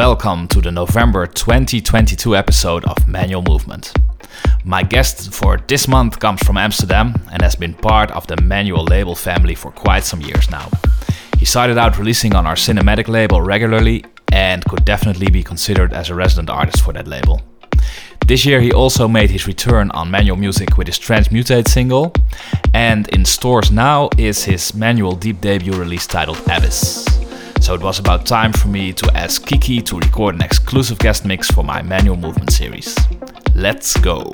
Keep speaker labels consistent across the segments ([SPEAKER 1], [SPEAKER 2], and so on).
[SPEAKER 1] welcome to the November 2022 episode of Manual Movement. My guest for this month comes from Amsterdam and has been part of the Manual label family for quite some years now. He started out releasing on our cinematic label regularly and could definitely be considered as a resident artist for that label. This year he also made his return on Manual Music with his Transmutate single, and in stores now is his Manual Deep debut release titled Abyss. So it was about time for me to ask Kiki to record an exclusive guest mix for my Manual Movement series. Let's go!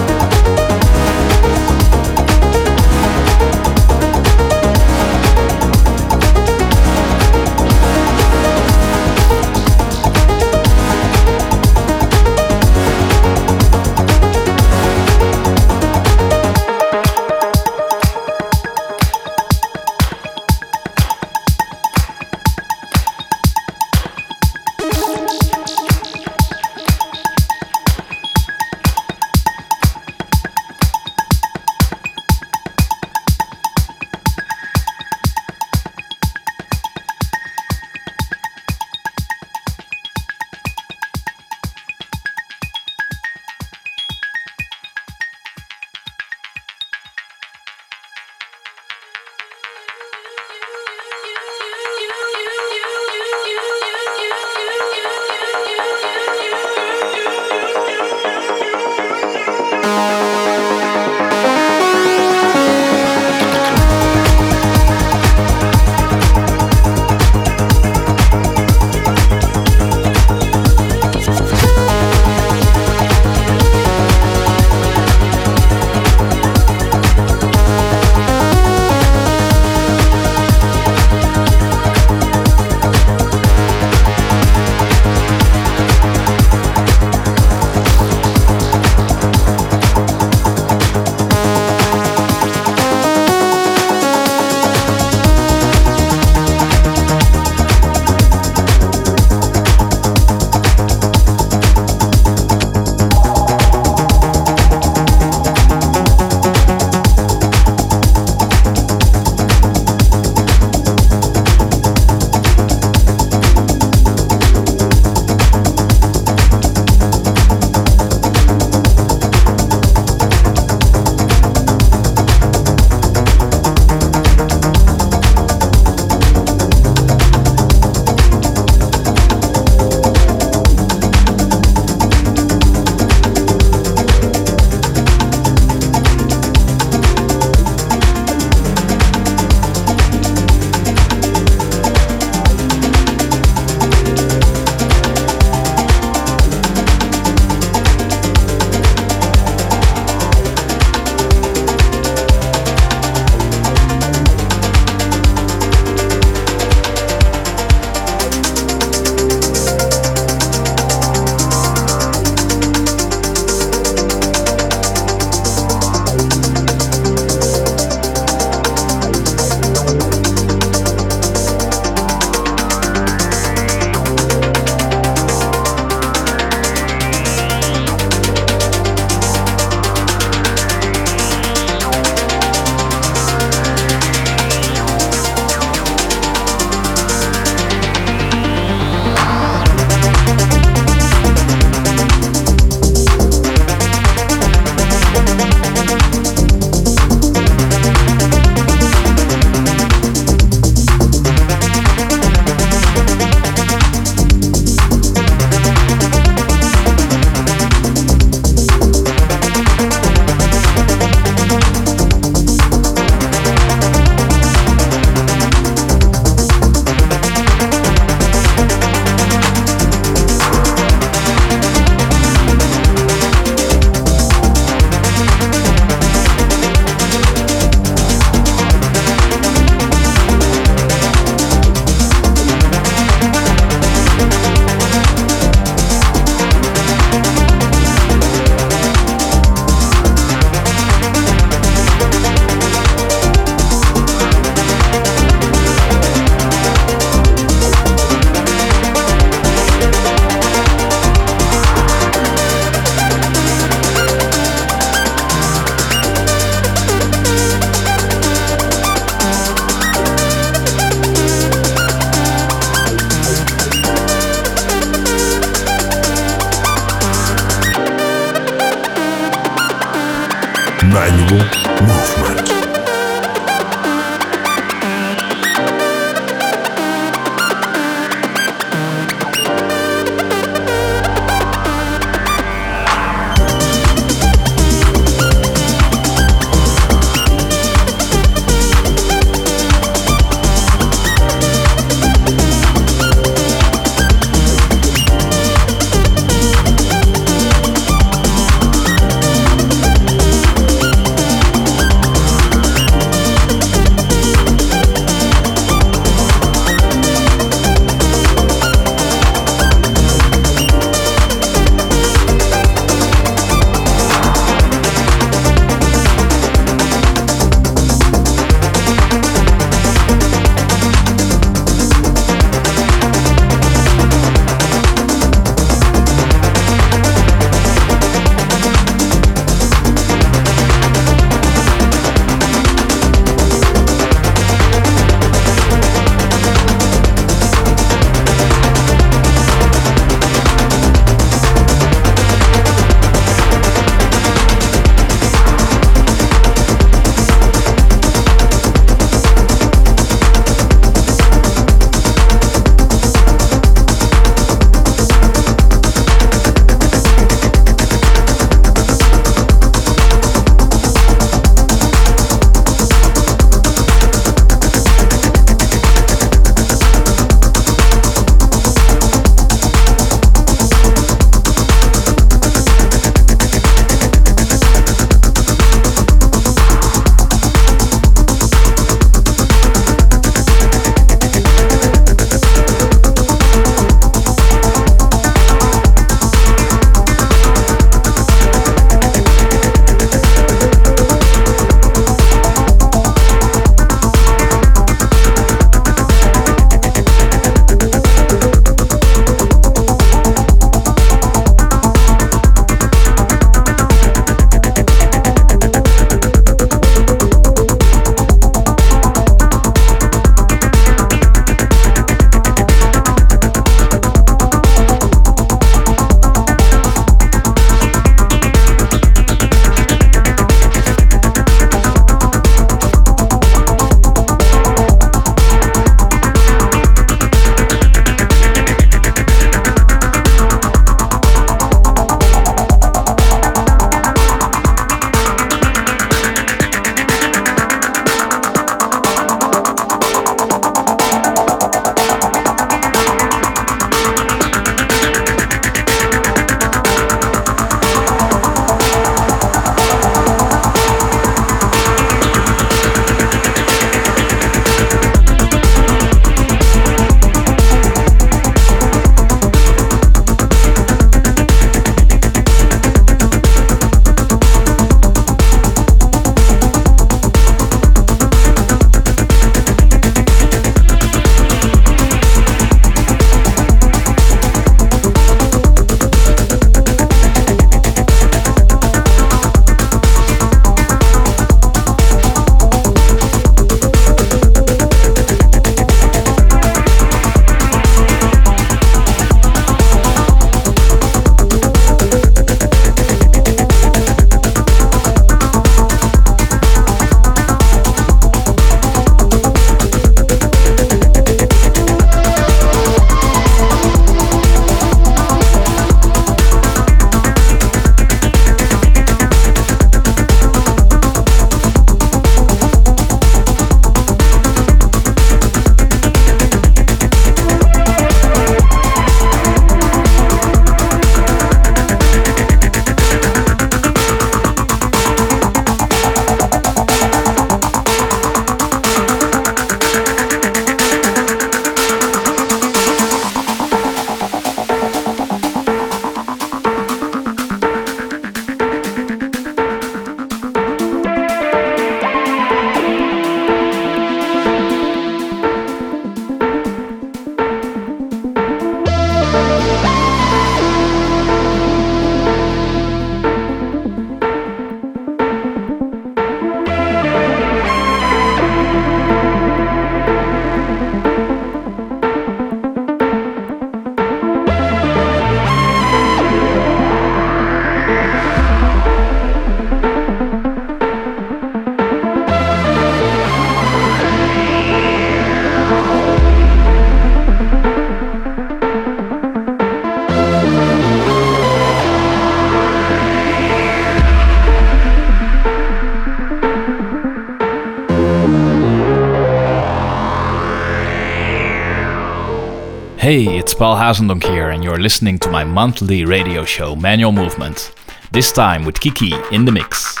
[SPEAKER 1] Paul Hazendonk here, and you're listening to my monthly radio show, Manual Movement. This time with Kiki in the mix.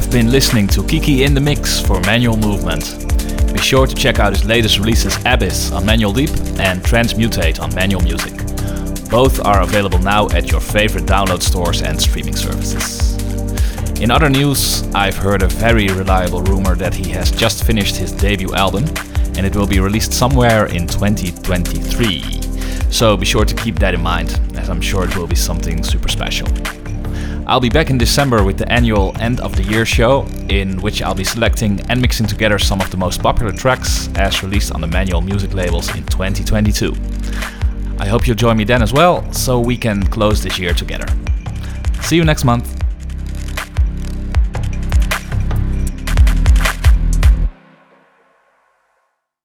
[SPEAKER 1] Have been listening to Kiki in the Mix for Manual Movement. Be sure to check out his latest releases Abyss on Manual Deep and Transmutate on Manual Music. Both are available now at your favorite download stores and streaming services. In other news, I've heard a very reliable rumor that he has just finished his debut album and it will be released somewhere in 2023. So be sure to keep that in mind, as I'm sure it will be something super special. I'll be back in December with the annual end of the year show, in which I'll be selecting and mixing together some of the most popular tracks as released on the manual music labels in 2022. I hope you'll join me then as well, so we can close this year together. See you next month.